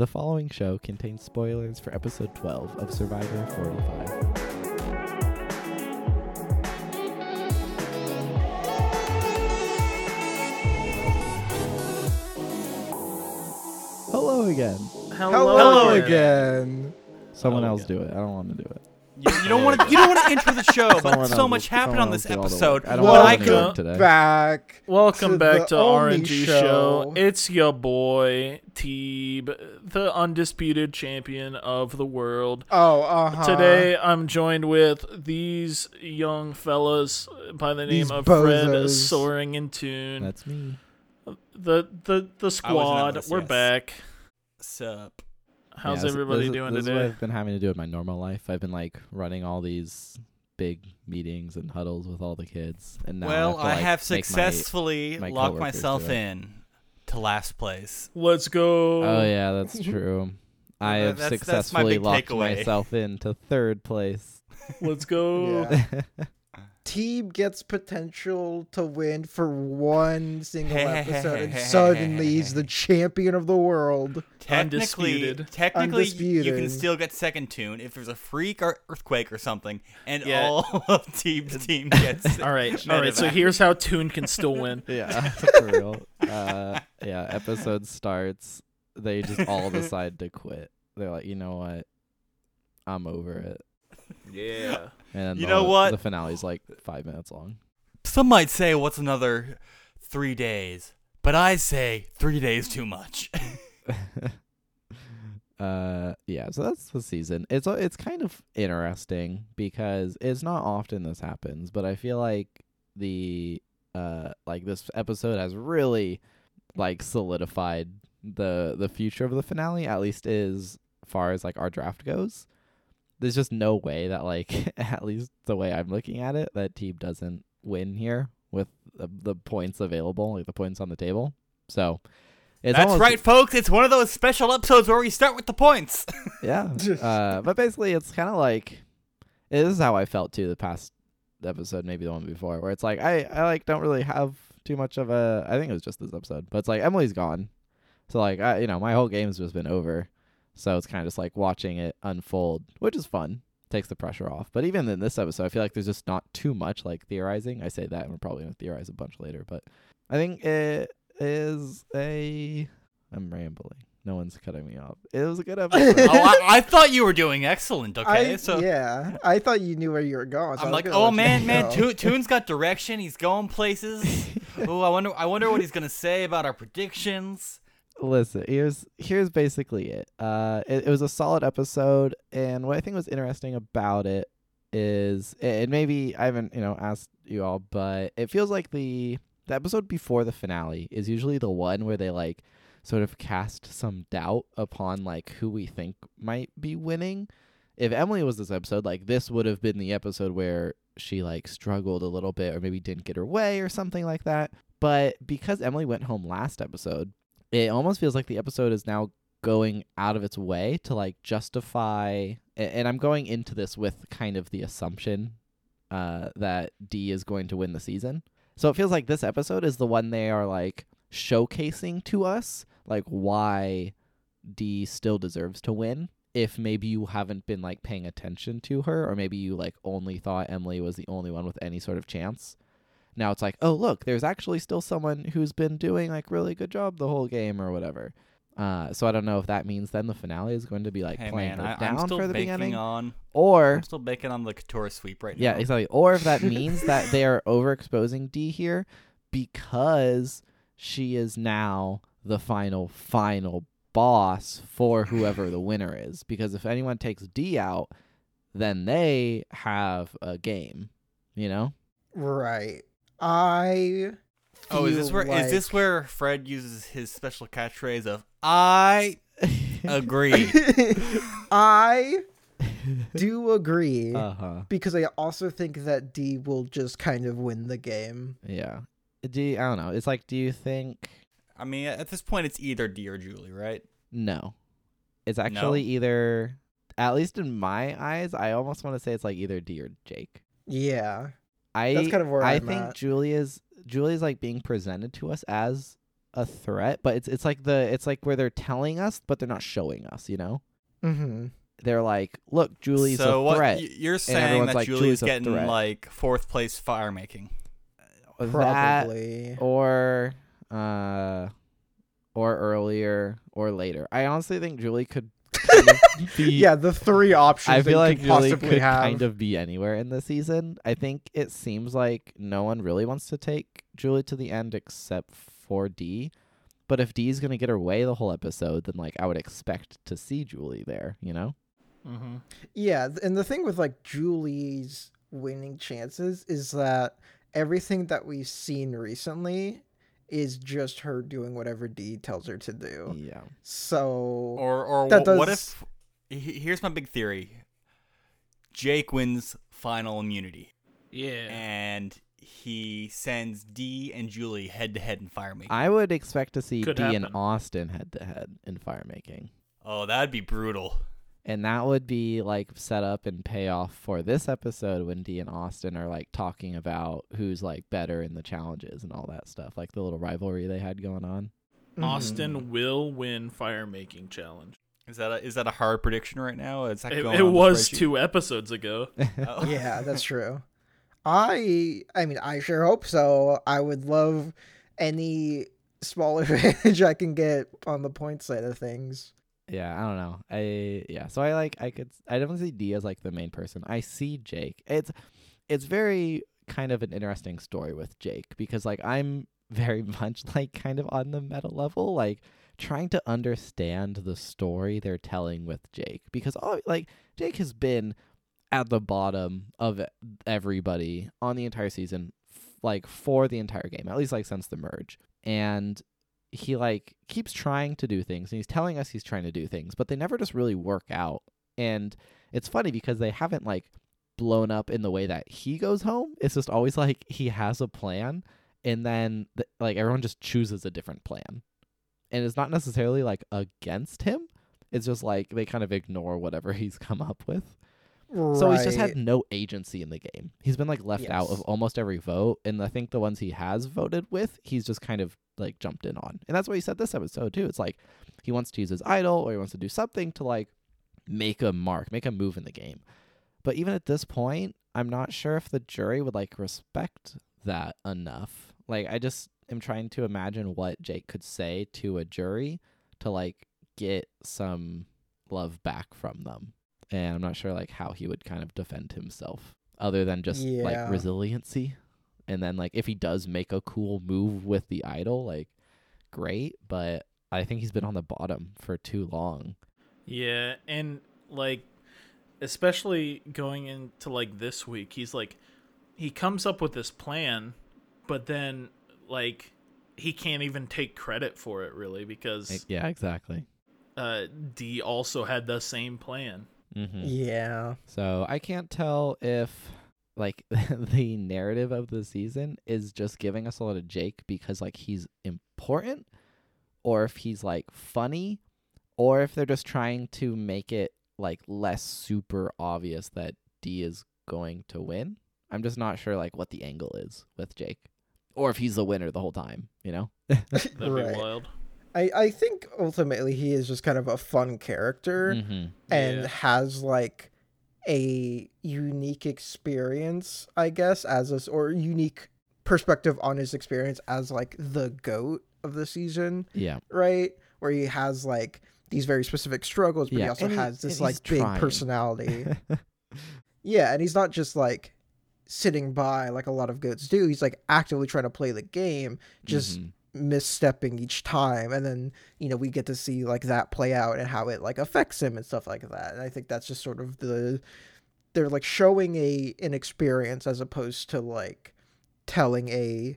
The following show contains spoilers for episode 12 of Survivor 45. Hello again. Hello, Hello again. again. Someone Hello else again. do it. I don't want to do it. You, you don't want to. You don't want to intro the show, but so else- much happened on this else do all the episode. work. I don't but want I any could. work today. Back. Welcome to back the to only RNG show. show. It's your boy Teeb, the undisputed champion of the world. Oh, uh huh. Today I'm joined with these young fellas by the name These of Fred. Soaring in Toon. That's me. the the the squad. this, We're yes. back. Sup? How's Yeah, everybody this, doing this Is what today? I've been having to do in my normal life. I've been like running all these big meetings and huddles with all the kids, and now well, I have, to, I have make my- successfully my locked myself in to last place. Let's go. Oh yeah, that's true. I have that's- that's my successfully locked takeaway. myself into third place. Let's go. Yeah. Team gets potential to win for one single episode, and suddenly he's the champion of the world. Technically, Undisputed. technically, you can still get second Toon if there's a freak or earthquake or something, and Yeah. all of team's team gets. All right, all right. So here's how Toon can still win. yeah, for real. Uh, yeah, episode starts. They just all decide to quit. They're like, you know what? I'm over it. Yeah. And You the- know what? The finale's like five minutes long. Some might say, "What's another three days?" But I say three days too much. uh yeah so that's the season it's it's kind of interesting because it's not often this happens but i feel like the uh like this episode has really like solidified the the future of the finale at least as far as like our draft goes there's just no way that like at least the way i'm looking at it that team doesn't win here with the, the points available like the points on the table so it's That's almost- right, folks. It's one of those special episodes where we start with the points. yeah. Uh, but basically, it's kind of like this is how I felt too the past episode, maybe the one before, where it's like I I like don't really have too much of a. I think it was just this episode, but it's like Emily's gone, so like I you know my whole game's just been over, so it's kind of just like watching it unfold, which is fun. Takes the pressure off. But even in this episode, I feel like there's just not too much like theorizing. I say that, and we're probably gonna theorize a bunch later, but I think it is a. I'm rambling. No one's cutting me off. It was a good episode. oh, I, I thought you were doing excellent. Okay, I, so yeah, I thought you knew where you were going. so I I'm like, oh man, man, go." Toon, Toon's got direction. He's going places. oh, I wonder, I wonder what he's gonna say about our predictions. Listen, here's here's basically it. Uh, it, it was a solid episode, and what I think was interesting about it is, and maybe I haven't you know asked you all, but it feels like the the episode before the finale is usually the one where they like sort of cast some doubt upon like who we think might be winning. If Emily was this episode, like this would have been the episode where she like struggled a little bit or maybe didn't get her way or something like that. But because Emily went home last episode, it almost feels like the episode is now going out of its way to like justify and I'm going into this with kind of the assumption uh that D is going to win the season. So it feels like this episode is the one they are like showcasing to us like why D still deserves to win. If maybe you haven't been like paying attention to her or maybe you like only thought Emily was the only one with any sort of chance. Now it's like, oh look, there's actually still someone who's been doing like really good job the whole game or whatever. Uh, so I don't know if that means then the finale is going to be like hey playing man, I, down I'm still for the baking beginning, on. or I'm still baking on the Couture sweep right yeah, now. Yeah, exactly. Or if that means that they are overexposing D here because she is now the final final boss for whoever the winner is. Because if anyone takes D out, then they have a game. You know? Right. I. Oh, is this feel where is like- this where Fred uses his special catchphrase of "I agree"? I do agree Uh huh. because I also think that D will just kind of win the game. Yeah. Do you, I don't know. It's like, do you think I mean, at this point, it's either D or Julie, right? no? It's actually either, at least in my eyes, I almost want to say it's like either D or Jake. Yeah. I That's kind of where I I'm think at. Julia's Julia's like being presented to us as a threat, but it's it's like the it's like where they're telling us, but they're not showing us. You know, Mm-hmm. they're like, look, Julie's so a threat. y- you're saying that like, Julie's Julie's getting threat. like fourth place fire making. That Probably. or uh or earlier or later. I honestly think Julie could kind of be yeah, the three options I that feel you like could Julie possibly could have. kind of be anywhere in the season. I think it seems like no one really wants to take Julie to the end except for D. But if D is gonna get her way the whole episode, then like I would expect to see Julie there, you know? Mm-hmm. Yeah, and the thing with like Julie's winning chances is that everything that we've seen recently is just her doing whatever D tells her to do. Yeah. So Or or That wh- what if? Here's my big theory. Jake wins final immunity, Yeah. and he sends D and Julie head to head in fire making. I would expect to see Could D and. Austin head to head in fire making. oh, that'd be brutal. And that would be like set up and payoff for this episode when Dee and Austin are like talking about who's like better in the challenges and all that stuff, like the little rivalry they had going on. mhm. Austin will win fire making challenge. Is that a, is that a hard prediction right now? Is that It, going it on was two episodes ago. Oh. yeah, that's true. I I mean, I sure hope so. I would love any small advantage I can get on the point side of things. Yeah, I don't know. I yeah, so I like I could I definitely see D as like the main person. I see Jake. It's it's very kind of an interesting story with Jake because like I'm very much like kind of on the meta level, like trying to understand the story they're telling with Jake because all like Jake has been at the bottom of everybody on the entire season f- like for the entire game at least like since the merge and he like keeps trying to do things and he's telling us he's trying to do things but they never just really work out. And it's funny because they haven't like blown up in the way that he goes home. It's just always like he has a plan and then th- like everyone just chooses a different plan. And it's not necessarily like against him. It's just like they kind of ignore whatever he's come up with. So he's just had no agency in the game. He's been like left out of almost every vote, and I think the ones he has voted with, he's just kind of like jumped in on. And that's what he said this episode too. It's like he wants to use his idol or he wants to do something to like make a mark, make a move in the game. But even at this point, I'm not sure if the jury would like respect that enough. Like I just am trying to imagine what Jake could say to a jury to like get some love back from them. And I'm not sure like how he would kind of defend himself other than just Yeah. like resiliency. And then like if he does make a cool move with the idol, like great, but I think he's been on the bottom for too long. Yeah, and like especially going into like this week, he's like he comes up with this plan, but then like he can't even take credit for it really because yeah, exactly. uh D also had the same plan. Mm-hmm. Yeah. So I can't tell if like the narrative of the season is just giving us a lot of Jake because like he's important or if he's like funny or if they're just trying to make it like less super obvious that D is going to win. I'm just not sure like what the angle is with Jake or if he's the winner the whole time, you know? That'd Right. wild. I, I think ultimately he is just kind of a fun character mm-hmm. and Yeah. has like a unique experience, I guess, as a or unique perspective on his experience as like the goat of the season, Yeah. right? Where he has like these very specific struggles, but he also and he- has this like big trying. personality. yeah, and he's not just like sitting by like a lot of goats do. He's like actively trying to play the game, just Mhm. Misstepping each time and then you know we get to see like that play out and how it like affects him and stuff like that and i think that's just sort of the they're like showing a an experience as opposed to like telling a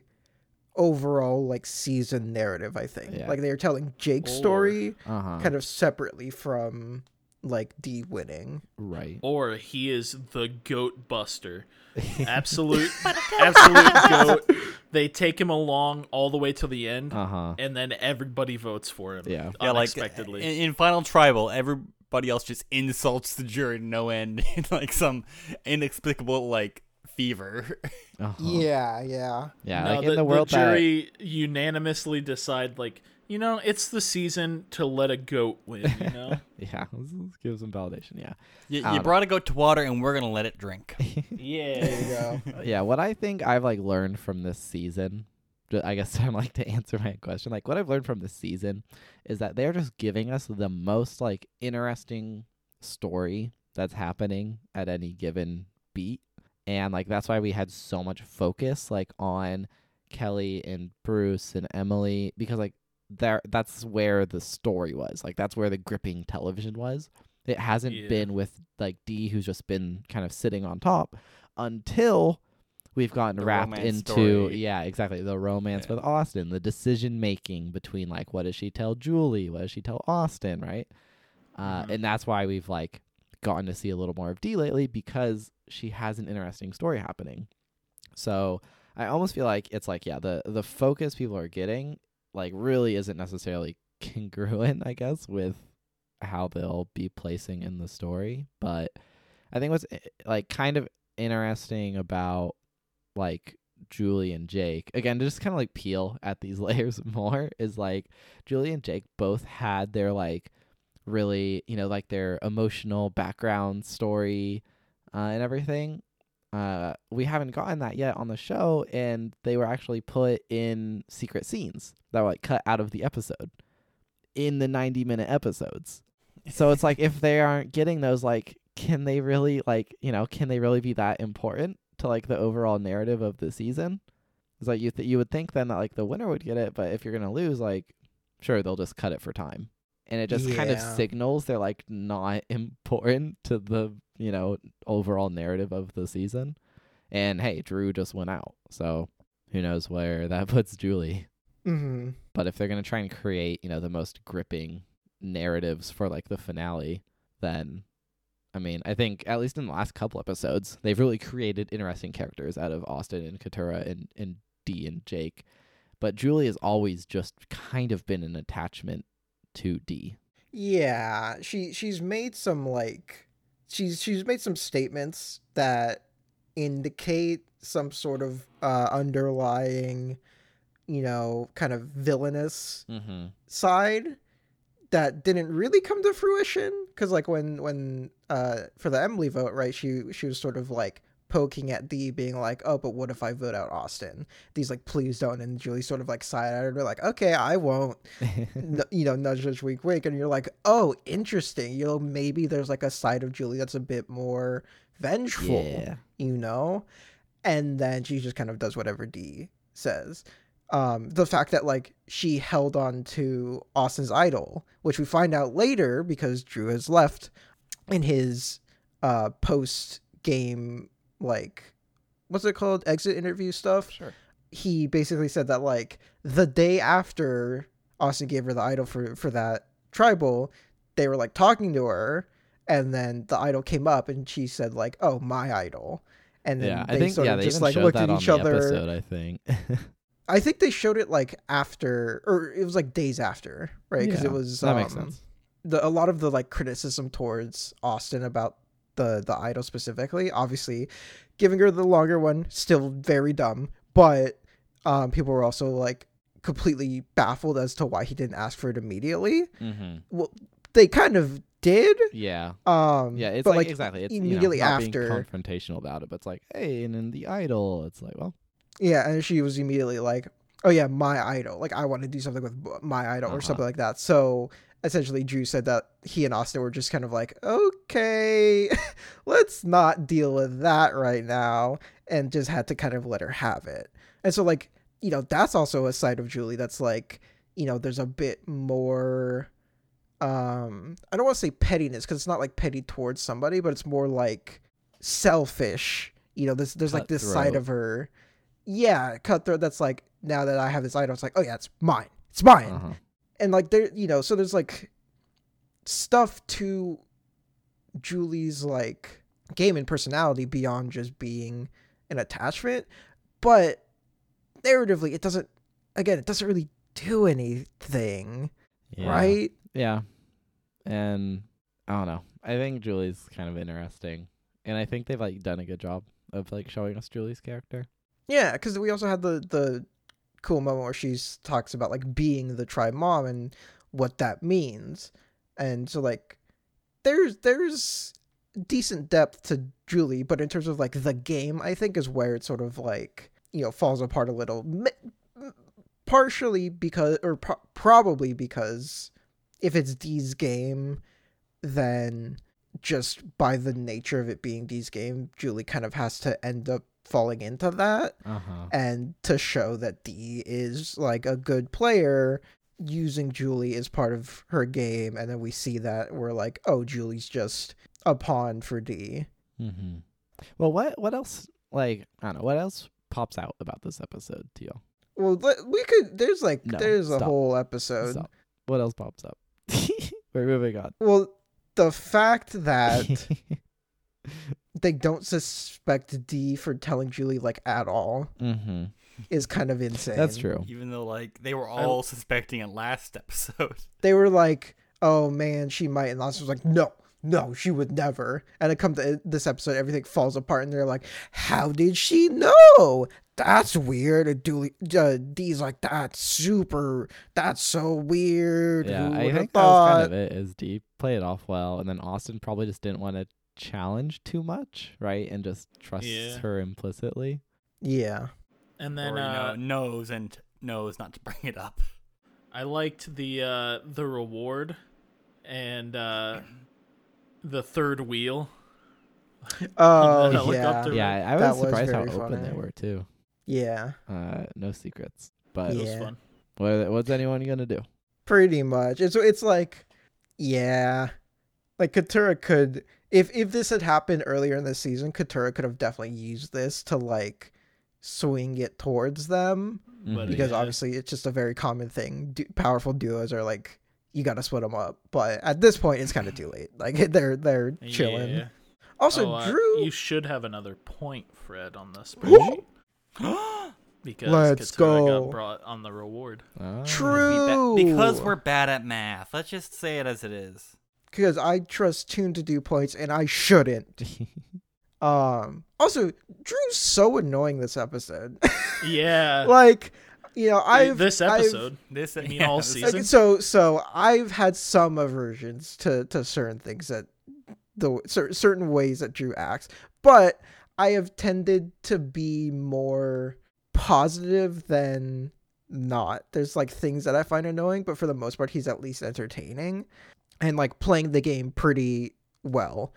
overall like season narrative i think Yeah. like they're telling jake's Or- story uh-huh. kind of separately from like d winning right. Or he is the goat buster. Absolute absolute goat. They take him along all the way to the end uh-huh. and then everybody votes for him. Yeah. Yeah, like unexpectedly. in, in Final Tribal, everybody else just insults the jury to no end in like some inexplicable like fever. Uh-huh. Yeah, yeah. Yeah, no, like the, in the world the jury unanimously decide like you know it's the season to let a goat win. You know. yeah, let's, let's give some validation. Yeah. You, I you don't brought a goat to water, and we're gonna let it drink. yeah. There you go. yeah, what I think I've like learned from this season, I guess I'm like to answer my question. Like what I've learned from this season is that they're just giving us the most like interesting story that's happening at any given beat. And like that's why we had so much focus like on Kellie and Bruce and Emily because like there that's where the story was. Like that's where the gripping television was. It hasn't Yeah. been with like D who's just been kind of sitting on top until we've gotten The wrapped into story. yeah exactly the romance Yeah. with austin the decision making between like what does she tell julie what does she tell austin right uh, Mhm. and that's why we've like gotten to see a little more of d lately because she has an interesting story happening so i almost feel like it's like yeah the the focus people are getting like really isn't necessarily congruent i guess with how they'll be placing in the story. But i think what's eh, like kind of interesting about like Julie and Jake again to just kind of like peel at these layers more is like Julie and Jake both had their like really you know like their emotional background story uh, and everything uh we haven't gotten that yet on the show and they were actually put in secret scenes that were like cut out of the episode in the 90 minute episodes. So it's like if they aren't getting those like can they really like you know can they really be that important to like the overall narrative of the season? It's like you th- you would think then that like the winner would get it but if you're gonna lose like sure they'll just cut it for time and it just kind of signals they're like not important to the you know overall narrative of the season and hey drew just went out so who knows where that puts julie Mm-hmm. but if they're going to try and create, you know, the most gripping narratives for like the finale, then I mean, I think at least in the last couple episodes, they've really created interesting characters out of Austin and Katurah and and D and Jake. But Julie has always just kind of been an attachment to D. Yeah, she she's made some like she's she's made some statements that indicate some sort of uh underlying, you know, kind of villainous Mm-hmm. side that didn't really come to fruition because like when when uh for the Emily vote right she she was sort of like poking at D being like oh but what if I vote out Austin? D's like please don't. And Julie sort of like sighed at her like okay I won't. You know nudge nudge wink wink and you're like oh interesting. You know maybe there's like a side of Julie that's a bit more vengeful yeah. you know? And then she just kind of does whatever d says. Um the fact that like she held on to austin's idol which we find out later because drew has left in his uh post game like what's it called exit interview stuff Sure. he basically said that like the day after Austin gave her the idol for for that tribal, they were like talking to her, and then the idol came up, and she said like, "Oh, my idol," and then Yeah, they I think sort yeah of they just like looked at each the other. episode. I think. I think they showed it like after, or it was like days after, right? Because Yeah, it was that makes um, sense. the a lot of the like criticism towards Austin about the the idol specifically. Obviously, giving her the longer one still very dumb, but um, people were also like completely baffled as to why he didn't ask for it immediately. Mm-hmm. Well, they kind of did. Yeah. Um, Yeah, it's but like, exactly. It's immediately you know, after. confrontational about it, but it's like, hey, and then the idol, it's like, well, Yeah, and she was immediately like, "Oh yeah, my idol. Like I want to do something with my idol or Uh-huh. something like that." So essentially, Drew said that he and Austin were just kind of like, "Okay, let's not deal with that right now," and just had to kind of let her have it. And so, like, you know, that's also a side of Julie that's like, you know, there's a bit more. Um, I don't want to say pettiness because it's not like petty towards somebody, but it's more like selfish. You know, there's there's like this side of her yeah, cutthroat. That's like now that I have this item, it's like, oh yeah, it's mine. It's mine. uh-huh. And like there, you know, so there's like stuff to Julie's like game and personality beyond just being an attachment, but narratively, it doesn't. Again, it doesn't really do anything, Yeah. right? Yeah. And I don't know. I think Julie's kind of interesting. And I think they've like done a good job of like showing us Julie's character. Yeah, because we also had the the cool moment where she talks about like being the tribe mom and what that means, and so like there's there's decent depth to Julie, but in terms of like the game, I think is where it sort of like you know falls apart a little. Partially because, or pro- probably because, if it's Dee's game, then just by the nature of it being Dee's game, Julie kind of has to end up falling into that Uh huh. and to show that Dee is like a good player using Julie as part of her game and then we see that we're like oh Julie's just a pawn for Dee. Mm-hmm. Well, what what else? Like I don't know. What else pops out about this episode to you? Well we could there's like No, there's a whole episode. Stop. What else pops up? We're moving on. Well the fact that they don't suspect Dee for telling Julie like at all mm-hmm. is kind of insane. That's true. Even though like they were all suspecting in last episode. they were like, "Oh man, she might," and Lance was like, "No, no, she would never." And it comes to this episode, everything falls apart, and they're like, "How did she know?" That's weird. And Dooley, uh, Dee's like, "That's super. That's so weird." Yeah, Who I would've think that was kind of it. Is deep play it off well, and then Austin probably just didn't want to challenge too much, right? And just trusts Yeah. her implicitly. Yeah, And then or, you uh, know, knows and knows not to bring it up. I liked the uh, the reward and uh, the third wheel. oh yeah. Yeah, I That was was surprised how very open they were too. yeah, Uh, no secrets. But It was Yeah. fun. what, what's anyone gonna do? pretty much. It's it's like, yeah, like Katurah could if if this had happened earlier in the season, Katurah could have definitely used this to like swing it towards them But, Mhm. because yeah. obviously it's just a very common thing. Du- powerful duos are like you got to split them up, but at this point it's kind of too late. Like they're they're chilling. Yeah. Also, Oh, uh, Drew, you should have another point, Fred, on the spreadsheet because Let's Katurah go. got brought on the reward. Ah. true because we're bad at math. Let's just say it as it is. Because I trust Toon to do points and I shouldn't. Um. Also, Drew's so annoying this episode. Yeah, like, you know, I've this I've- episode. This You mean yeah, all this- like, so so I've had some aversions to to certain things that the cer- certain ways that Drew acts, but I have tended to be more positive than not. There's like things that I find annoying, but for the most part, he's at least entertaining and like playing the game pretty well.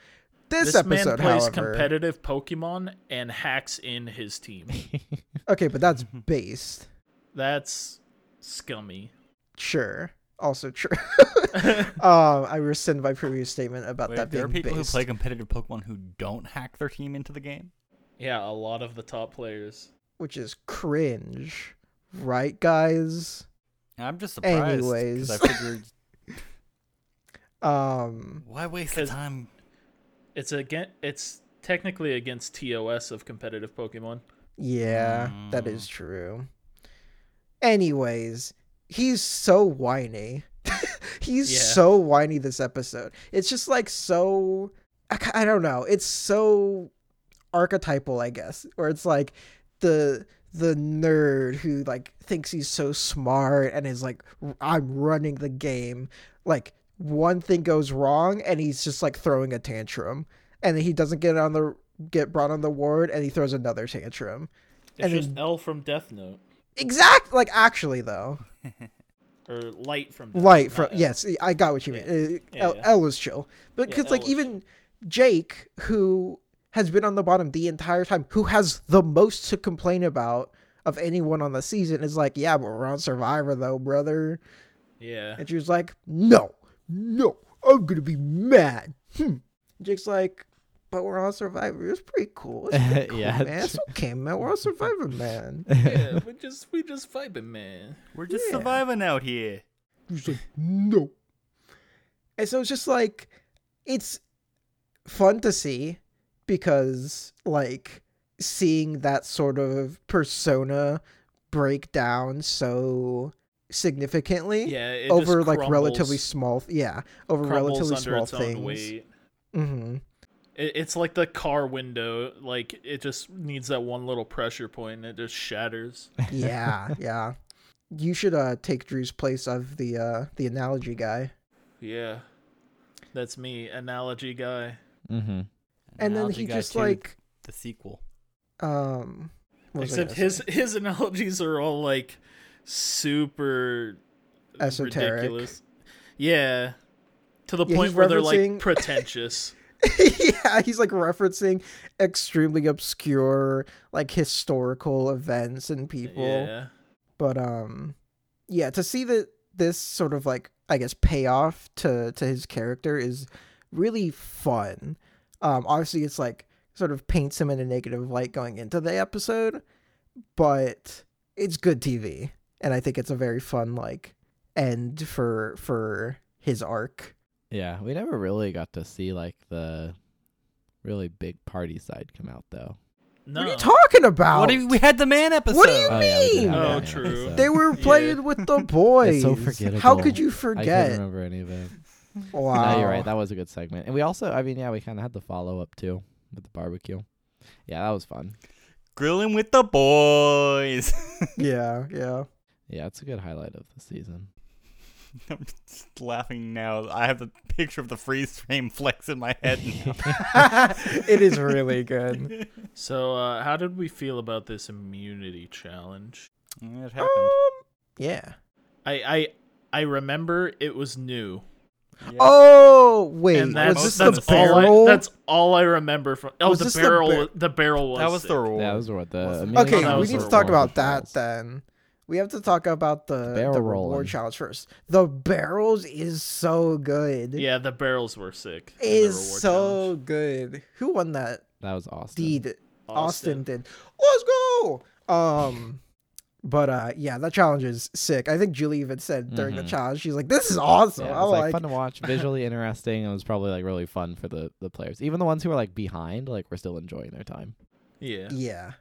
This, This, episode, man plays however, competitive Pokemon and hacks in his team. okay, but that's based. That's scummy. Sure. Also true. um, I rescind my previous statement about Wait, that there are people based. who play competitive Pokemon who don't hack their team into the game. Yeah, a lot of the top players. which is cringe, right, guys? I'm just surprised. 'cause Anyways. I figured Um, why waste the 'Cause- time? It's again. It's technically against TOS of competitive Pokemon. yeah, that Mm. is true. Anyways, he's so whiny. he's Yeah. so whiny this episode. It's just like so. I, I don't know. It's so archetypal, I guess, where it's like the the nerd who like thinks he's so smart and is like I'm running the game. Like one thing goes wrong and he's just like throwing a tantrum, and then he doesn't get on the get brought on the ward and he throws another tantrum. It's And just then- L from Death Note Exact like actually though. or Light from Death Light from yes, I got what you Yeah. mean. Uh, Yeah, L, yeah. L was chill, but because like even Jake, who has been on the bottom the entire time, who has the most to complain about of anyone on the season, is like, yeah, but we're on Survivor though, brother. Yeah. And she was like, no, no, I'm gonna be mad. Hmm. Jake's like, but we're on Survivor. It's pretty cool. It's pretty cool, Yeah, man. It's okay, man. We're on Survivor, man. yeah, we just we just vibing, man. We're just Yeah. surviving out here. He's like, no. And so it's just like, it's fun to see because, like, seeing that sort of persona break down so significantly Yeah, it over just like crumbles- relatively small, yeah, over relatively under small its own things. weight. hmm It, it's like the car window. Like it just needs that one little pressure point, and it just shatters. yeah, yeah. You should uh take Drew's place of the uh the analogy guy. Yeah, that's me, analogy guy. Mm-hmm. And then he just like the sequel. um what was I Except his say? his analogies are all like super Esoteric. ridiculous. Yeah, to the Yeah, point where they're like pretentious. yeah, he's like referencing extremely obscure like historical events and people. Yeah, But um yeah, to see that this sort of like I guess payoff to to his character is really fun. Um obviously it's like sort of paints him in a negative light going into the episode, but it's good TV. And I think it's a very fun like end for for his arc. Yeah, we never really got to see like the really big party side come out though. no, What are you talking about? What do you, we had the man episode. What do you Oh, yeah, we mean? have Oh, that true. episode. They were Yeah. playing with the boys. so forgettable. How could you forget? I can't forget? remember any of it. Wow. No, you're right. That was a good segment. And we also, I mean, yeah, we kind of had the follow up too with the barbecue. Yeah, that was fun. Grilling with the boys. yeah, yeah. Yeah, it's a good highlight of the season. I'm just laughing now. I have the picture of the freeze frame flex in my head it is really good. So, uh, how did we feel about this immunity challenge? it happened. Yeah. I I I remember it was new, Yeah. Oh wait, and that's was this that's the all barrel? I, that's all I remember from. Oh, Was the this the barrel. bar- the barrel was. that was the rule. That was what the. Wasn't- okay, we need to talk about that controls. then. We have to talk about the Barrel the rolling. reward challenge first. The barrels is so good. Yeah, the barrels were sick. is so challenge. good. Who won that? That was Austin. Deed. Austin did. Let's go. Um, but uh, yeah, that challenge is sick. I think Julie even said during Mhm. the challenge, she's like, "This is awesome." Yeah, it I'm was like, like, fun to watch, visually interesting. and It was probably like really fun for the the players. Even the ones who were like behind, like were still enjoying their time. Yeah. yeah.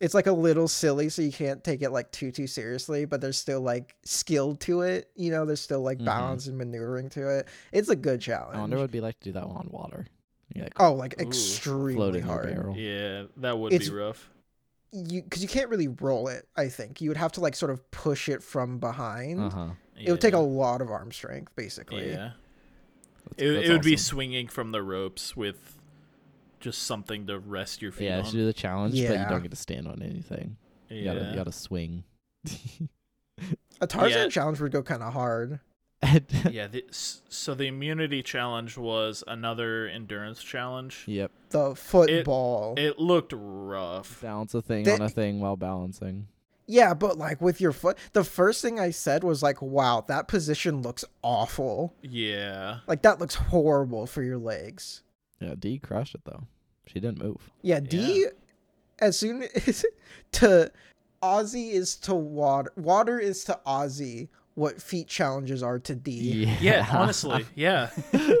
It's like a little silly, so you can't take it like too too seriously. But there's still like skill to it. You know, there's still like Mhm. balance and maneuvering to it. It's a good challenge. I wonder what it'd be like to do that one on water. Yeah, like oh, like Ooh. extremely floating your hard. barrel. Yeah, that would It's- be rough. You because you can't really roll it. I think you would have to like sort of push it from behind. Uh huh. It would take a lot of arm strength, basically. Yeah. It, it would be swinging from the ropes with just something to rest your feet Yeah, on. to do the challenge, but you don't get to stand on anything. You gotta you gotta swing. A Tarzan Yeah. challenge would go kind of hard. yeah. The, so the immunity challenge was another endurance challenge. yep. The football. It looked rough. Balance a thing They- on a thing while balancing. yeah, but like with your foot, the first thing I said was like, "Wow, that position looks awful. Yeah. Like that looks horrible for your legs." Yeah, D crushed it though. She didn't move. Yeah, D. As soon as to Ozzy is to water, water is to Ozzy what feet challenges are to D. Yeah, honestly, yeah.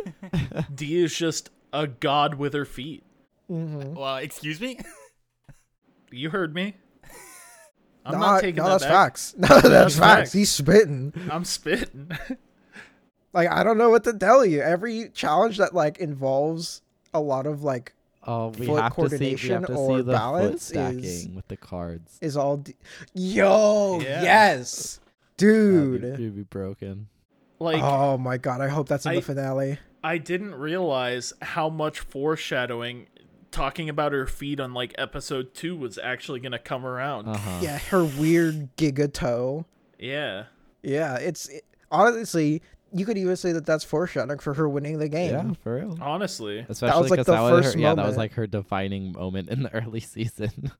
D is just a god with her feet. Mm-hmm. Well, excuse me. You heard me. I'm no, not taking no, that that's back. facts. No, that's, That's facts. facts. He's spitting. I'm spitting. Like I don't know what to tell you. Every challenge that like involves a lot of like Oh, we Foot have to see. We coordination have to or see the balance foot stacking is- with the cards. is all. D- Yo, Yeah. yes, Dude, dude. would be broken. like oh my god, I hope that's in I- the finale. I didn't realize how much foreshadowing talking about her feet on like episode 2 was actually going to come around. Uh huh. Yeah, her weird giga toe. Yeah. Yeah, it's it, honestly you could even say that that's foreshadowing for her winning the game. Yeah, for real. Honestly. Especially like, because the that was first her, yeah, that was like her defining moment in the early season.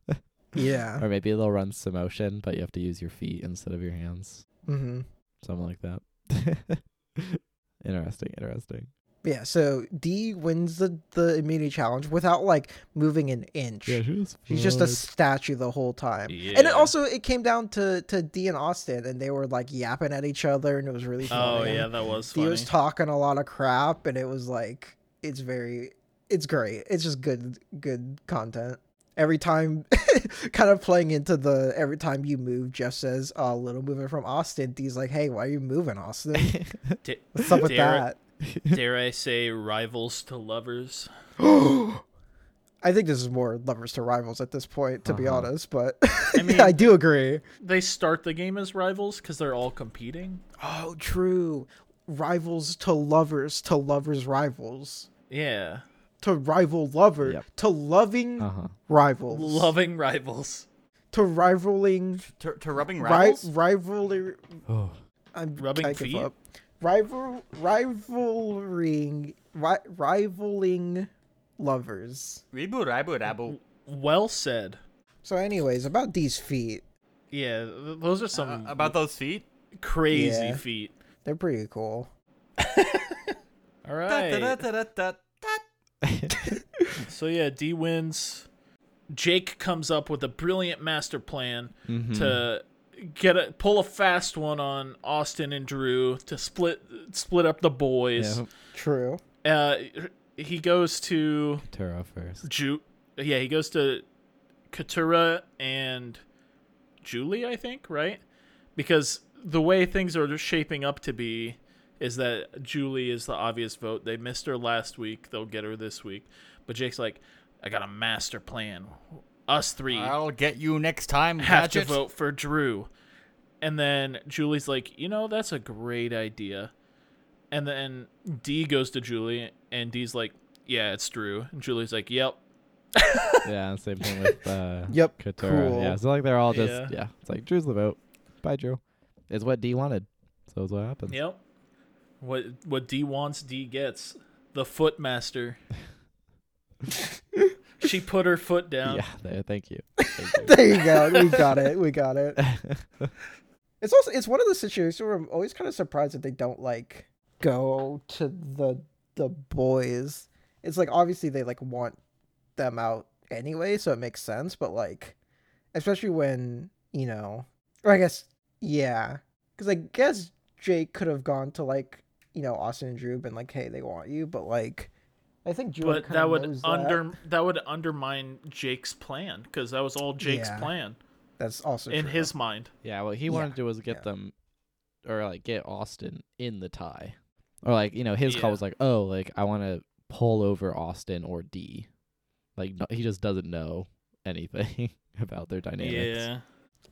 Yeah. or maybe they'll run some motion, but you have to use your feet instead of your hands, hmm something like that. interesting, interesting. Yeah. So D wins the the immunity challenge without like moving an inch. she was. She's just a statue the whole time. And Yeah. it also it came down to to D and Austin and they were like yapping at each other and it was really oh, funny. Oh yeah, that was D funny. was talking a lot of crap and it was like it's very it's great. It's just good good content. Every time kind of playing into the every time you move, Jeff says, Oh, little movement from Austin. D's like, Hey, why are you moving, Austin? What's up with Derek- that? Dare I say, rivals to lovers? I think this is more lovers to rivals at this point, to be Uh-huh. honest. But I mean- I do agree. They start the game as rivals because they're all competing. Oh, true. Rivals to lovers to lovers rivals Yeah, to rival lover Yep. to loving Uh huh. rivals loving rivals. to rivaling To, to rubbing ri- rivals? rivalry. Oh. I'm Rubbing I give feet? up. Rival rivaling ri- rivaling lovers. Ribu, ribu, rabu. Well said. So, anyways, about these feet, Yeah, those are some Uh, about those feet? crazy Yeah. feet. they're pretty cool. All right. Da-da-da-da-da. So yeah, D wins. Jake comes up with a brilliant master plan Mm-hmm. to get a pull a fast one on Austin and Drew to split split up the boys. Yeah. True. Uh, he goes to Turo first. Ju. Yeah, he goes to Katurah and Julie, I think, right? Because the way things are shaping up to be is that Julie is the obvious vote. They missed her last week. They'll get her this week. But Jake's like, I got a master plan. Us three I'll get you next time, have Gadget. to vote for Drew. And then Julie's like, you know, that's a great idea. And then D goes to Julie, and D's like, yeah, it's Drew. And Julie's like, yep. yeah, same thing with uh Yep. Katurah. Cool. Yeah, so like they're all just Yeah. yeah. It's like Drew's the vote. Bye, Drew. It's what D wanted. So it's what happens. Yep. What what D wants, D gets. The footmaster. she put her foot down. Yeah, there. Thank you. Thank you. There you go. We got it. We got it. It's also it's one of the situations where I'm always kind of surprised that they don't like go to the the boys. It's like obviously they like want them out anyway, so it makes sense. But like, especially when you know, or I guess yeah, because I guess Jake could have gone to like you know Austin and Drew, been like, hey, they want you, but like. I think Drew But that would knows under that would undermine Jake's plan because that was all Jake's Yeah. plan That's also in true. his mind. yeah, what he Yeah, wanted to do was get yeah. them, or like get Austin in the tie, or like you know his Yeah. call was like, oh, like I want to pull over Austin or D, like no, he just doesn't know anything about their dynamics. Yeah.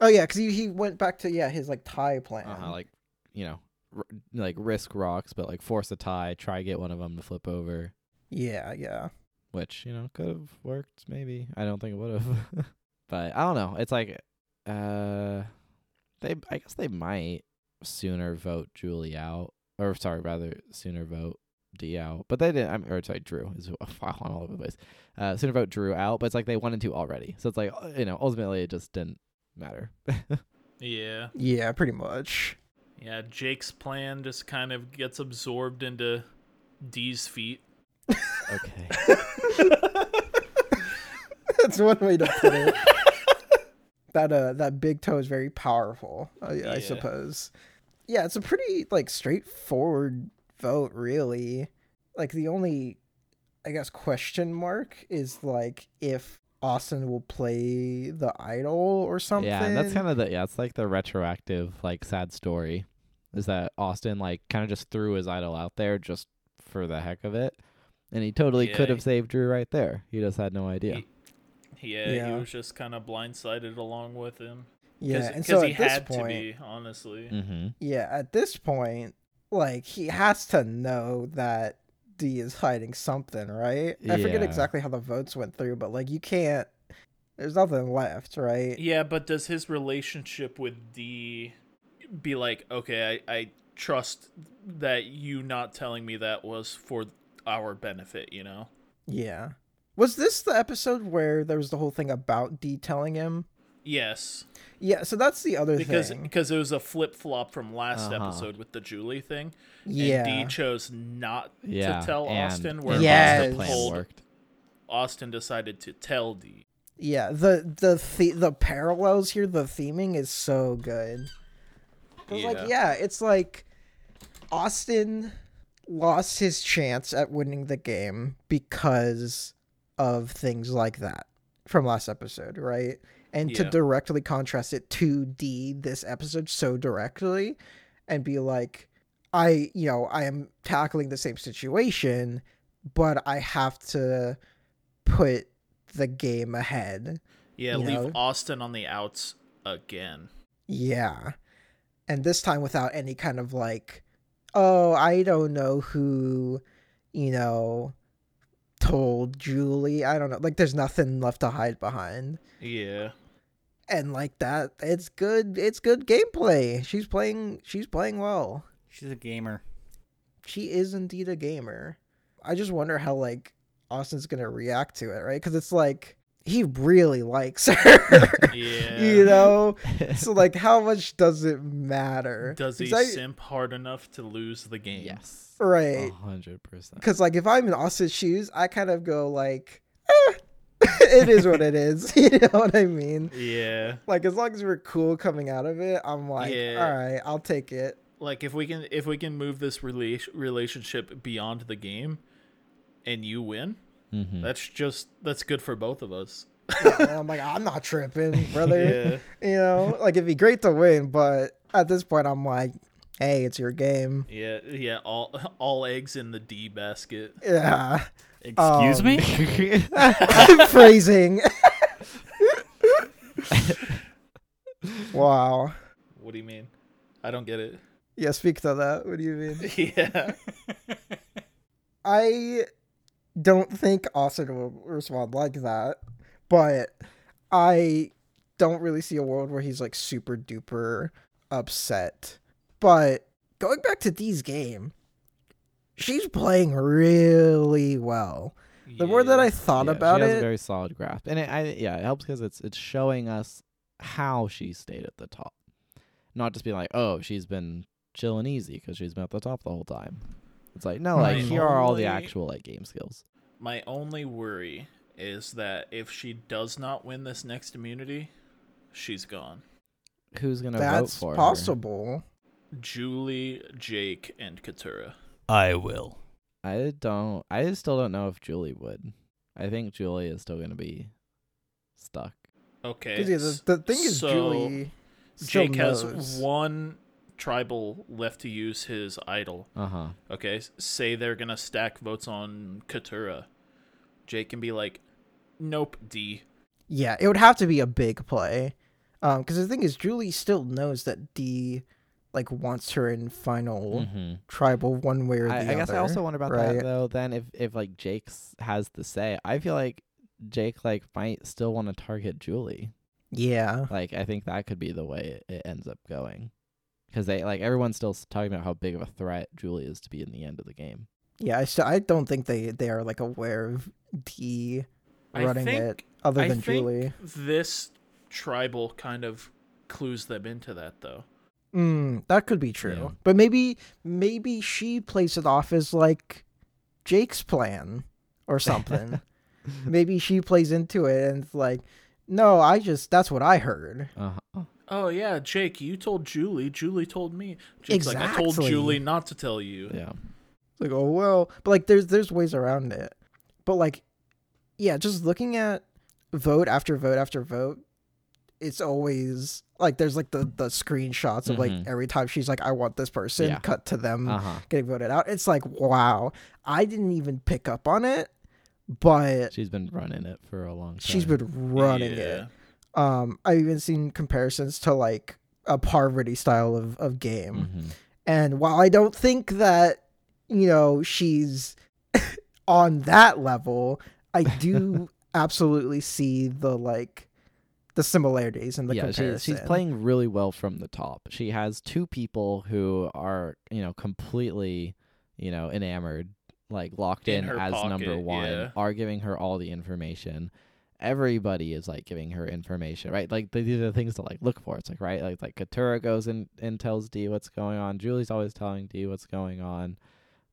Oh yeah, because he, he went back to yeah his like tie plan. uh-huh, like you know, r- like risk rocks, but like force a tie, try get one of them to flip over, yeah, yeah. which you know could have worked. Maybe I don't think it would have, but I don't know. It's like, uh, they I guess they might sooner vote Julie out, or sorry, rather sooner vote D out, but they didn't. I'm or sorry, Drew is wow, I'm all over the place. Uh, sooner vote Drew out, but it's like they wanted to already, so it's like uh, you know ultimately it just didn't matter. Yeah. Yeah, pretty much. Yeah. Jake's plan just kind of gets absorbed into D's feet. Okay. That's one way to put it. that uh that big toe is very powerful, I, I suppose. Yeah, it's a pretty like straightforward vote, really. Like the only, I guess, question mark is like if Austin will play the idol or something. Yeah, and that's kind of the yeah, it's like the retroactive like sad story. Is that Austin like kind of just threw his idol out there just for the heck of it, and he totally could have saved Drew right there. He just had no idea. He- Yeah, Yeah. he was just kind of blindsided along with him. yeah, because so he this had point, to be, honestly. mm-hmm. Yeah, at this point, like he has to know that D is hiding something, right? I forget exactly how the votes went through, but like you can't there's nothing left, right? Yeah, but does his relationship with D be like, okay, I, I trust that you not telling me that was for our benefit, you know? Yeah. Was this the episode where there was the whole thing about D telling him? Yes, Yeah, so that's the other because thing. because it was a flip flop from last Uh-huh. episode with the Julie thing. Yeah. and D chose not Yeah, to tell and Austin, where Yes. the Austin plan told worked. Austin decided to tell D. Yeah, the the the, the parallels here, the theming is so good. 'Cause, Yeah. like yeah, it's like Austin lost his chance at winning the game because of things like that from last episode, right? And to directly contrast it to D this episode so directly and be like I, you know, I am tackling the same situation, but I have to put the game ahead. Yeah, leave know? Austin on the outs again. Yeah. And this time without any kind of like, oh, I don't know who, you know, told Julie. I don't know. Like, there's nothing left to hide behind. Yeah. And like that, it's good. It's good gameplay. She's playing. She's playing well. She's a gamer. She is indeed a gamer. I just wonder how like Austin's gonna react to it, right? Because it's like he really likes her. Yeah. you know. So like, how much does it matter? Does he I- simp hard enough to lose the game? yes. Right. Hundred percent. Because like if I'm in Austin's shoes, I kind of go like, eh, it is what it is. you know what I mean? Yeah. Like as long as we're cool coming out of it, I'm like, Yeah. all right, I'll take it. Like if we can if we can move this rela- relationship beyond the game and you win, Mm-hmm. that's just that's good for both of us. And I'm like, I'm not tripping, brother. Yeah. You know, like it'd be great to win, but at this point, I'm like, hey, it's your game. Yeah, yeah, all all eggs in the D basket. Yeah. Excuse Um, me? Phrasing. wow. What do you mean? I don't get it. Yeah, speak to that. What do you mean? yeah. I don't think Austin will respond like that, but I don't really see a world where he's like super duper upset. But going back to Dee's game, she's playing really well. The more that I thought Yeah, about she has a it, very solid graph, and it, I yeah, it helps because it's it's showing us how she stayed at the top, not just being like, oh, she's been chilling easy because she's been at the top the whole time. It's like no, like My here are all the only- actual like game skills. My only worry is that if she does not win this next immunity, she's gone. Who's gonna vote that's for her? possible. Julie, Jake, and Katurah. I will. I don't. I still don't know if Julie would. I think Julie is still gonna be stuck. Okay. 'Cause, yeah, the, the thing is, so Julie. still Jake has one tribal left to use his idol. Uh huh. Okay, say they're gonna stack votes on Katurah. Jake can be like, "Nope, D." Yeah, it would have to be a big play. Um, because the thing is, Julie still knows that D, like, wants her in final hmm tribal one way or the I, other. I guess I also wonder about right? that though. Then if if like Jake's has the say, I feel like Jake like might still want to target Julie. Yeah, Like I think that could be the way it, it ends up going, because they like everyone's still talking about how big of a threat Julie is to be in the end of the game. yeah. I still, I don't think they they are like aware of D I running think- it other I than think Julie. This tribal kind of clues them into that, though. Mm, that could be true, Yeah. but maybe maybe she plays it off as like Jake's plan or something. maybe she plays into it and it's like, no, I just that's what I heard. Uh huh. Oh yeah, Jake, you told Julie. Julie told me. Jake's like, I told Julie not to tell you. Yeah. It's like, oh well, but like there's there's ways around it. But like yeah, just looking at vote after vote after vote, it's always like there's like the the screenshots of like Mhm. every time she's like I want this person Yeah. cut to them Uh huh. getting voted out. It's like wow, I didn't even pick up on it, but She's been running it for a long time. she's been running Yeah. it. Um I've even seen comparisons to like a Parvati style of of game. hmm And while I don't think that, you know, she's on that level, I do absolutely see the like the similarities and the yeah, comparison. she's she's playing really well from the top. She has two people who are you know completely you know enamored, like locked In in, her as number one, yeah. are giving her all the information. Everybody is like giving her information, right? Like these are the things to like look for. It's like right, like like Katurah goes and and tells D what's going on. Julie's always telling D what's going on.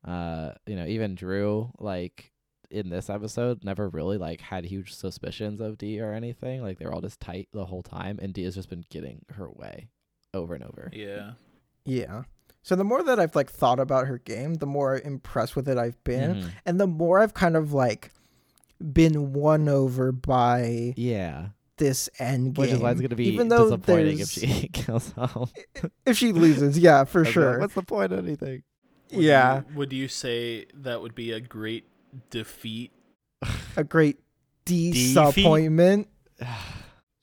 Uh, you know, even Drew like in this episode never really like had huge suspicions of D or anything. Like they were all just tight the whole time, and D has just been getting her way over and over. Yeah. yeah. So the more that I've like thought about her game, the more impressed with it I've been, Mhm. and the more I've kind of like been won over by Yeah, this end game. Which is why it's gonna be even though disappointing if she kills home. if she loses, yeah, for I'd like, sure. What's the point of anything? Would yeah, you- would you say that would be a great defeat? a great disappointment. that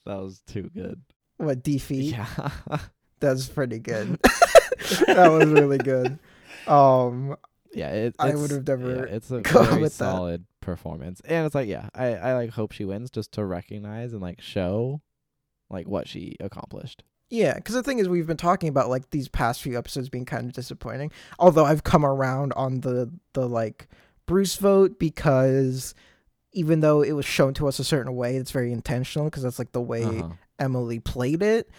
was too good. What defeat? Yeah. That's pretty good. that was really good. Um, yeah, it, I it's- would have never yeah, it's a very with that. solid performance, and it's like, yeah, I I like hope she wins just to recognize and like show, like what she accomplished. Yeah, because the thing is, we've been talking about like these past few episodes being kind of disappointing. Although I've come around on the the like Bruce vote because even though it was shown to us a certain way, it's very intentional because that's like the way Uh-huh. Emily played it.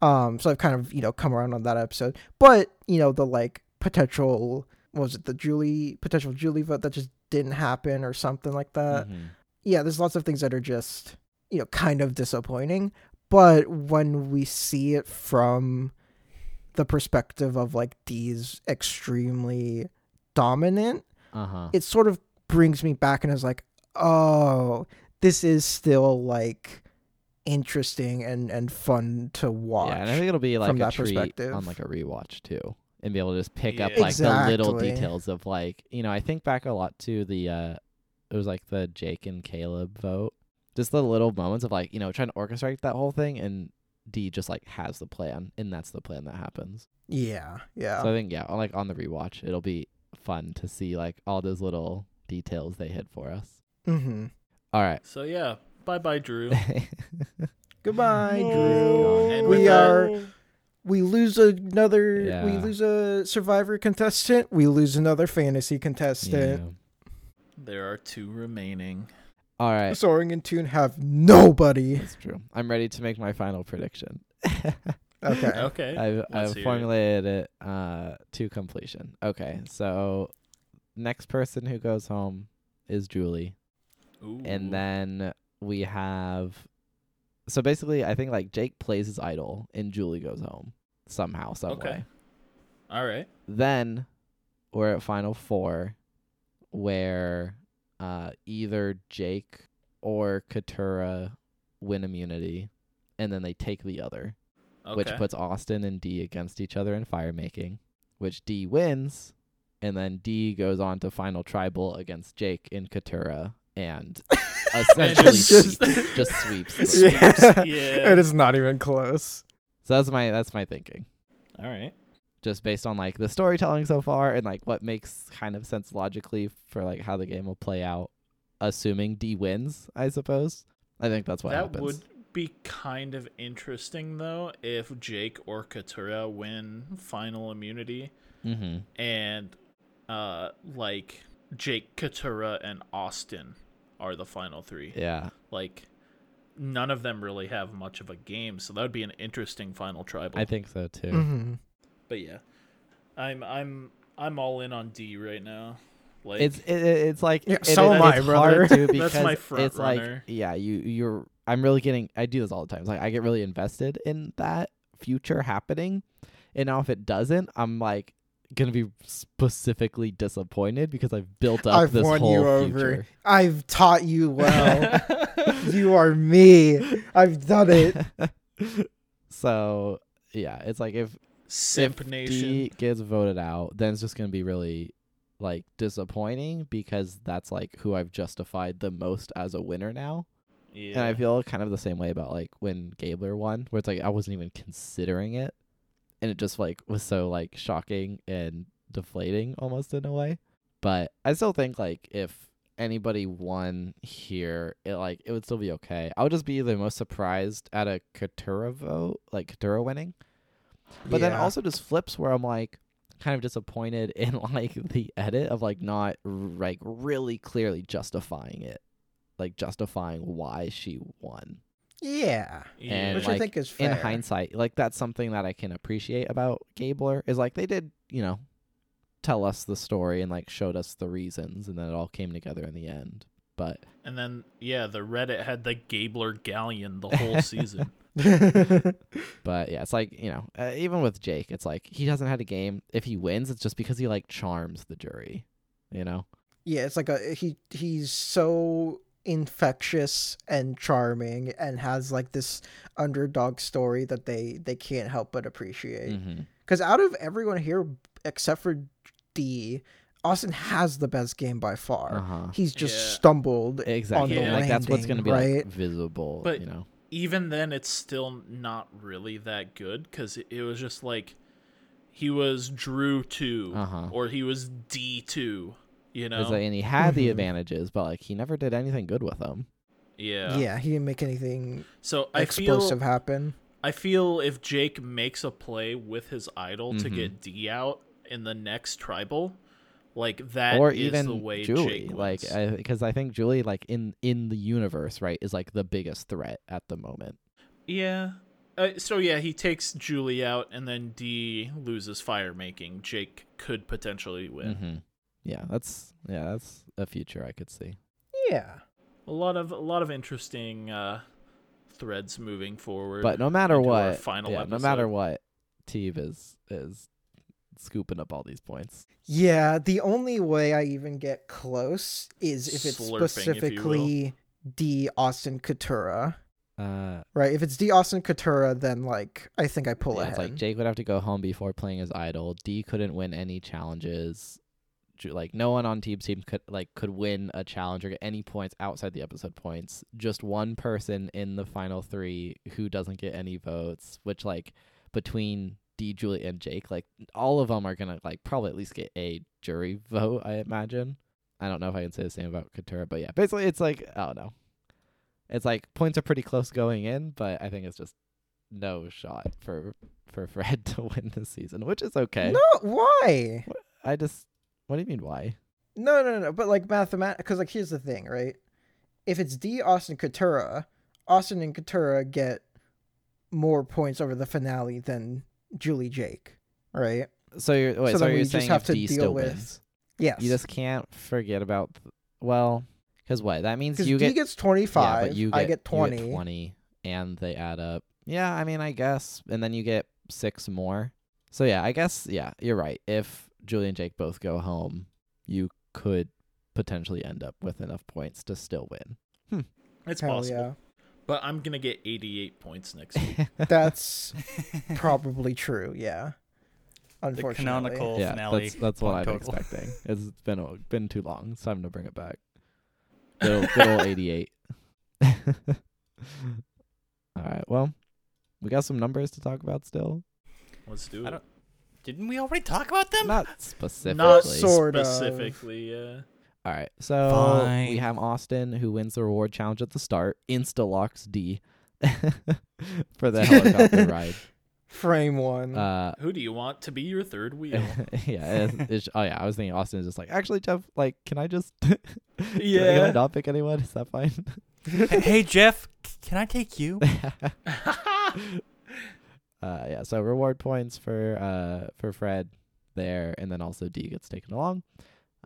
Um, so I've kind of you know come around on that episode, but you know the like potential was it the Julie potential Julie vote that just didn't happen or something like that Mhm. yeah, there's lots of things that are just, you know, kind of disappointing. But when we see it from the perspective of like these extremely dominant, Uh-huh. it sort of brings me back and is like, oh, this is still like interesting and and fun to watch. Yeah, and I think it'll be like from a that treat perspective. on like a rewatch too, and be able to just pick up Yeah. like the little details of like you know I think back a lot to the uh it was like the Jake and Kaleb vote, just the little moments of like you know trying to orchestrate that whole thing, and D just like has the plan, and that's the plan that happens. yeah, yeah. So I think yeah, on, like on the rewatch, it'll be fun to see like all those little details they hid for us. mm-hmm. All right. So yeah, bye bye, Drew. Goodbye, Drew. And we with that- are we lose another we lose a survivor contestant we lose another fantasy contestant Yeah. There are two remaining. All right. soaring and Toon have nobody That's true. I'm ready to make my final prediction. okay Okay. I've I've hear it. formulated it uh to completion. Okay, so next person who goes home is Julie, Ooh. and then we have. So basically, I think like Jake plays his idol, and Julie goes home somehow, some Okay. way. All right. Then we're at final four, where uh either Jake or Katurah win immunity, and then they take the other Okay. which puts Austin and D against each other in fire making, which D wins, and then D goes on to final tribal against Jake in Katurah and essentially It's just- sweeps, just sweeps. the- yeah. Yeah. it is not even close So that's my that's my thinking, All right. just based on like the storytelling so far and like what makes kind of sense logically for like how the game will play out, assuming D wins. I suppose. I think that's what that happens. would be kind of interesting though if Jake or Katurah win final immunity Mm-hmm. and uh like Jake, Katurah, and Austin are the final three. Yeah. Like none of them really have much of a game, so that would be an interesting final tribal. I think so too. mm-hmm. but yeah. I'm I'm I'm all in on D right now. Like It's it, it- it's like Yeah, it- so it- am I, it's brother. hard too because That's my front it's like runner. yeah you you're I'm really getting I do this all the time. It's like I get really invested in that future happening, and now if it doesn't, I'm like gonna be specifically disappointed because I've built up I've this won whole you over future. i've taught you well you are me i've done it so yeah, it's like if Simp if Nation. D gets voted out, then it's just gonna be really like disappointing because that's like who I've justified the most as a winner now. yeah. And I feel kind of the same way about like when Gabler won, where it's like I wasn't even considering it, and it just like was so like shocking and deflating almost in a way. But I still think like if anybody won here, it like it would still be okay. I would just be the most surprised at a Katurah vote, like Katurah winning. But then also just flips where I'm like kind of disappointed in like the edit of like not like really clearly justifying it, like justifying why she won. Yeah yeah. and, which like, i think is fair In hindsight, like that's something that I can appreciate about Gabler is like they did, you know, tell us the story and like showed us the reasons, and then it all came together in the end. But and then yeah, the Reddit had the Gabler Galleon the whole season. but yeah, it's like you know, uh, even with Jake, it's like he hasn't had a game. If he wins, it's just because he like charms the jury, you know. yeah it's like a he he's so infectious and charming and has like this underdog story that they they can't help but appreciate. Because out of everyone here except for D, Austin has the best game by far. Uh-huh. He's just Yeah. stumbled Exactly. on the Like that's what's gonna be right? like visible, But- you know. even then it's still not really that good because it, it was just like he was drew 2 Uh-huh. or he was d2 you know like, and he had the Mhm. advantages, but like he never did anything good with them. yeah yeah. he didn't make anything so i explosive feel happen. i feel if jake makes a play with his idol to Mhm. get d out in the next tribal like that or is even the way Julie, Jake like because I, think Julie, like in in the universe, right, is like the biggest threat at the moment. yeah uh, so yeah he takes julie out and then d loses fire making jake could potentially win hmm Yeah, that's yeah, that's a future I could see. Yeah. a lot of a lot of interesting uh threads moving forward But no matter what, final yeah, no matter what, Teeb is is scooping up all these points. Yeah, the only way I even get close is if it's Slurping, if specifically D Austin Katurah. Uh, Right? If it's D Austin Katurah, then like I think I pull yeah, ahead. it's like Jake would have to go home before playing his idol. D couldn't win any challenges. Like no one on Teeb's team could like could win a challenge or get any points outside the episode points. Just one person in the final three who doesn't get any votes. Which like between D, Julie, and Jake, like all of them are gonna like probably at least get a jury vote. I imagine. I don't know if I can say the same about Katurah, but yeah, basically it's like I don't know. It's like points are pretty close going in, but I think it's just no shot for for Fred to win this season, which is okay. No, why? I just what do you mean why? No, no, no. no. But like mathematic, because like here's the thing, right? If it's D Austin Katurah, Austin and Katurah get more points over the finale than Julie Jake, right? So you're wait, So so, you're just have to D deal still with- wins, Yes. you just can't forget about th- well, because what that means you D get gets twenty five. yeah, but you get I get you twenty. 20, and they add up. Yeah, I mean I guess, and then you get six more. So yeah, I guess yeah, you're right. If Julie and Jake both go home, you could potentially end up with enough points to still win. Hmm. it's Hell possible yeah. but i'm gonna get 88 points next week That's probably true. Yeah. the Unfortunately. canonical yeah, finale. that's that's what I'm total. expecting. It's been a, been too long. It's time to bring it back. Good old, good old 88. All right. Well, we got some numbers to talk about still. let's do I it don't- Didn't we already talk about them? Not specifically. not Sort of. specifically yeah All right. So we have Austin who wins the reward challenge at the start. Insta locks D for the helicopter ride. Frame one. Uh, who do you want to be your third wheel yeah. It's, it's, oh yeah. I was thinking Austin is just like actually Jeff. Like, can I just? can I- Can I Yeah. not pick anyone? Is that fine? hey Jeff, c- can I take you? Uh, yeah, so reward points for uh for Fred there, and then also D gets taken along.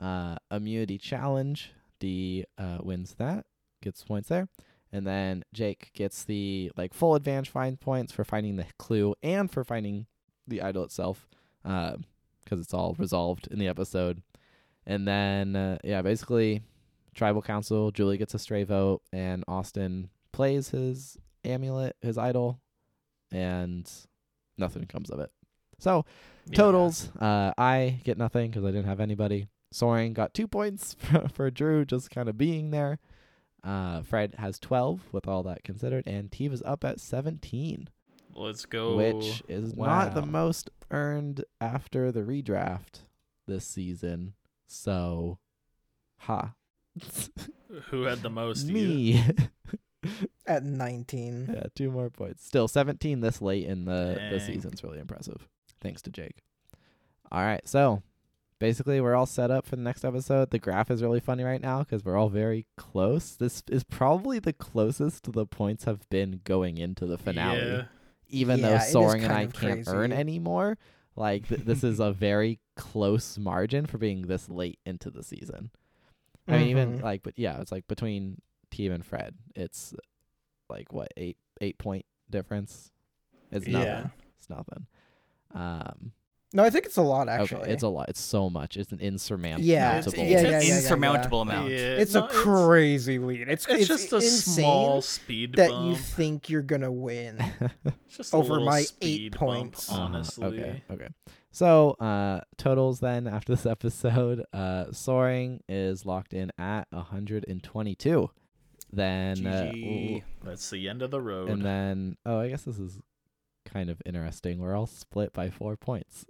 Uh, immunity challenge, D uh wins that, gets points there, and then Jake gets the like full advantage find points for finding the clue and for finding the idol itself, uh, because it's all resolved in the episode. And then uh, yeah, basically, tribal council, Julie gets a stray vote, and Austin plays his amulet, his idol, and nothing comes of it. So Yeah. totals, uh, I get nothing because I didn't have anybody. Soaring got two points for, for Drew just kind of being there. Uh, Fred has 12 with all that considered, and Teeb is up at 17, let's go which is not the most earned after the redraft this season. So, ha. who had the most? Me. at 19. Yeah, two more points. Still 17 this late in the, the Dang. season's really impressive. Thanks to Jake. All right, so basically we're all set up for the next episode. The graph is really funny right now because we're all very close. This is probably the closest the points have been going into the finale. yeah Even Yeah, though Soaring and I can't earn anymore, like th- this is a very close margin for being this late into the season. I mean, even Mhm. like, but yeah, it's like between Teeb and Fred, it's like what eight eight point difference. It's nothing. Yeah. It's nothing. Um, No, I think it's a lot actually. Okay, it's a lot. It's so much. It's an insurmountable. Yeah, It's, it's- it's yeah, an yeah, yeah, yeah, insurmountable yeah. amount. Yeah, it's no, a crazy lead. It's It's, just a small speed that bump. you think you're gonna win. Just over my eight bump, points. Uh-huh, honestly. Okay. Okay. So uh totals then after this episode, uh soaring is locked in at 122. Then uh, GG. That's the end of the road. and then oh, I guess this is kind of interesting. We're all split by 4 points.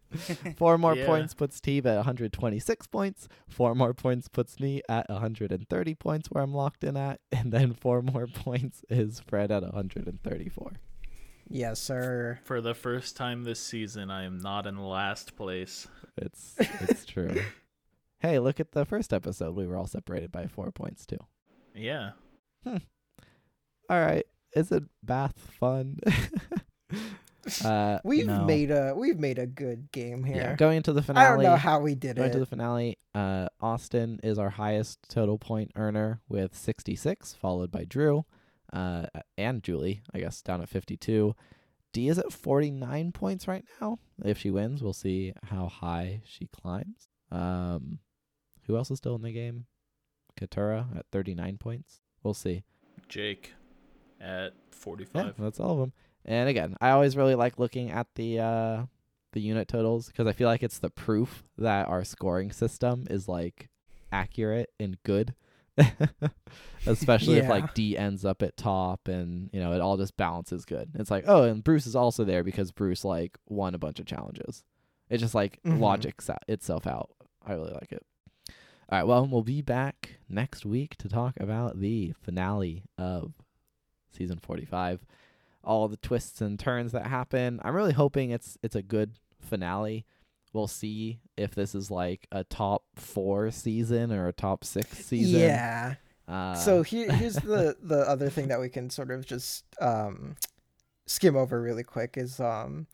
Four more Yeah. points puts Steve at 126 points. Four more points puts me at 130 points where I'm locked in at, and then four more points is Fred at 134. yes, sir. For the first time this season, I am not in last place. It's it's true. Hey, look at the first episode. We were all separated by 4 points too. Yeah. All right. Isn't Bath fun? uh, We've No. made a we've made a good game here. yeah, going into the finale. I don't know how we did going it. Going to the finale, uh, Austin is our highest total point earner with 66, followed by Drew, uh, and Julie, I guess, down at 52. D is at 49 points right now. If she wins, we'll see how high she climbs. Um, who else is still in the game? Katurah at 39 points. We'll see. Jake at Yeah, 45. that's all of them. And again, I always really like looking at the uh the unit totals because I feel like it's the proof that our scoring system is like accurate and good. Especially if like D ends up at top and you know it all just balances good. It's like, oh, and Bruce is also there because Bruce like won a bunch of challenges. It just like Mhm. logics itself out. I really like it. All right, well, we'll be back next week to talk about the finale of season 45 all the twists and turns that happen. I'm really hoping it's it's a good finale. We'll see if this is like a top 4 season or a top 6 season. Yeah. Uh, so here, here's the the other thing that we can sort of just um, skim over really quick is um,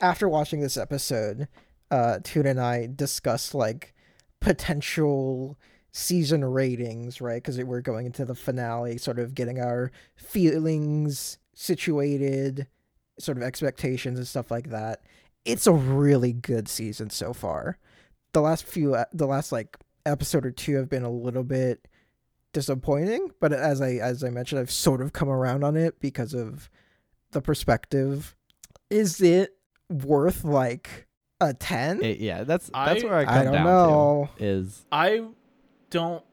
after watching this episode, uh, Tuna and I discussed like potential season ratings, right? Because we're going into the finale, sort of getting our feelings situated, sort of expectations and stuff like that. It's a really good season so far. The last few, uh, the last like episode or two have been a little bit disappointing, but as I as I mentioned, I've sort of come around on it because of the perspective. Is it worth like a ten? yeah, that's that's I- where I come I don't down know. to is I don't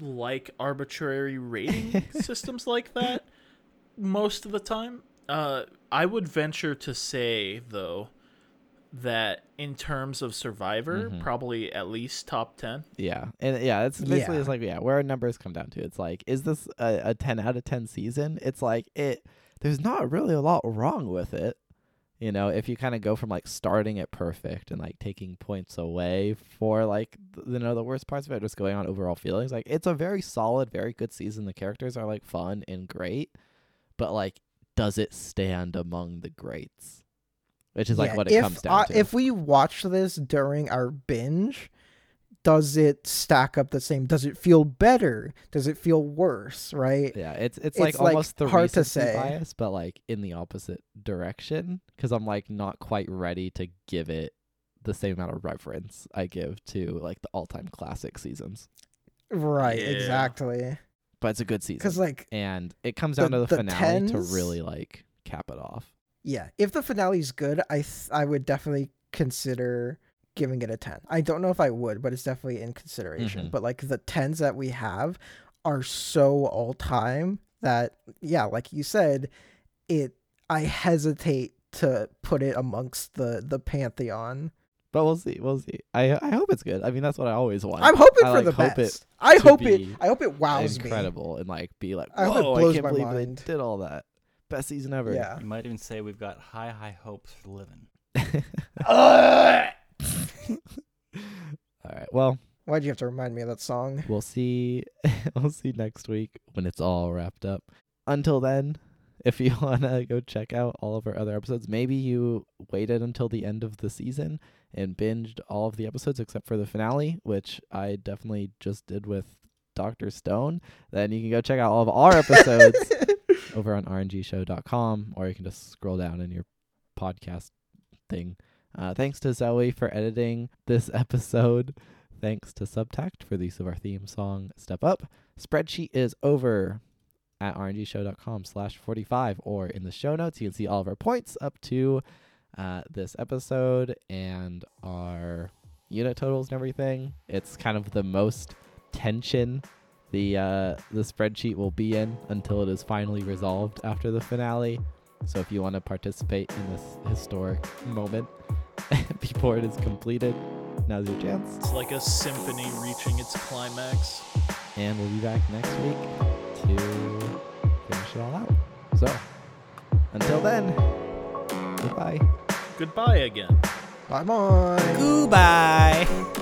like arbitrary rating systems like that most of the time. Uh, I would venture to say, though, that in terms of Survivor, Mhm. probably at least top 10. yeah. And yeah, it's basically Yeah. it's like yeah, where our numbers come down to. It's like is this a, a 10 out of 10 season? It's like it there's not really a lot wrong with it. You know, if you kind of go from like starting it perfect and like taking points away for like th- you know the worst parts of it, just going on overall feelings, like it's a very solid, very good season. The characters are like fun and great, but like, does it stand among the greats? Which is like Yeah, what it if comes down I- to. If we watch this during our binge, does it stack up the same? Does it feel better? Does it feel worse? Right? yeah, it's it's, it's, like like, almost the hard to say. bias, but like in the opposite direction. Because I'm like not quite ready to give it the same amount of reverence I give to like the all-time classic seasons. Right. Yeah. Exactly. But it's a good season. Because like and it comes The- down to the, the finale to really like cap it off. Yeah, if the finale's good, I th- I would definitely consider giving it a 10. I don't know if I would, but it's definitely in consideration. Mhm. But like the 10s that we have are so all time that yeah, like you said, it I hesitate to put it amongst the the pantheon. But we'll see. We'll see. I I hope it's good. I mean, that's what I always want. I'm hoping I, for like, the hope best. it I hope it I hope it wows me. incredible and like be like, I hope it blows I can't my believe mind." they did all that. Best season ever. Yeah. You might even say we've got high, high hopes for the living. all right. Well, Why'd you have to remind me of that song? we'll see. we'll see next week when it's all wrapped up. Until then, if you wanna go check out all of our other episodes, maybe you waited until the end of the season and binged all of the episodes except for the finale, which I definitely just did with Doctor Stone. Then you can go check out all of our episodes over on rngshow.com or you can just scroll down in your podcast thing Uh, thanks to Zoe for editing this episode. Thanks to Subtact for the use of our theme song, Step Up. Spreadsheet is over at rngshow.com slash 45 or in the show notes. You can see all of our points up to uh, this episode and our unit totals and everything. It's kind of the most tension the uh, the spreadsheet will be in until it is finally resolved after the finale. So if you want to participate in this historic moment before it is completed, now's your chance. It's like a symphony reaching its climax. And we'll be back next week to finish it all out. So until then, goodbye. Goodbye again. Bye bye. Goodbye.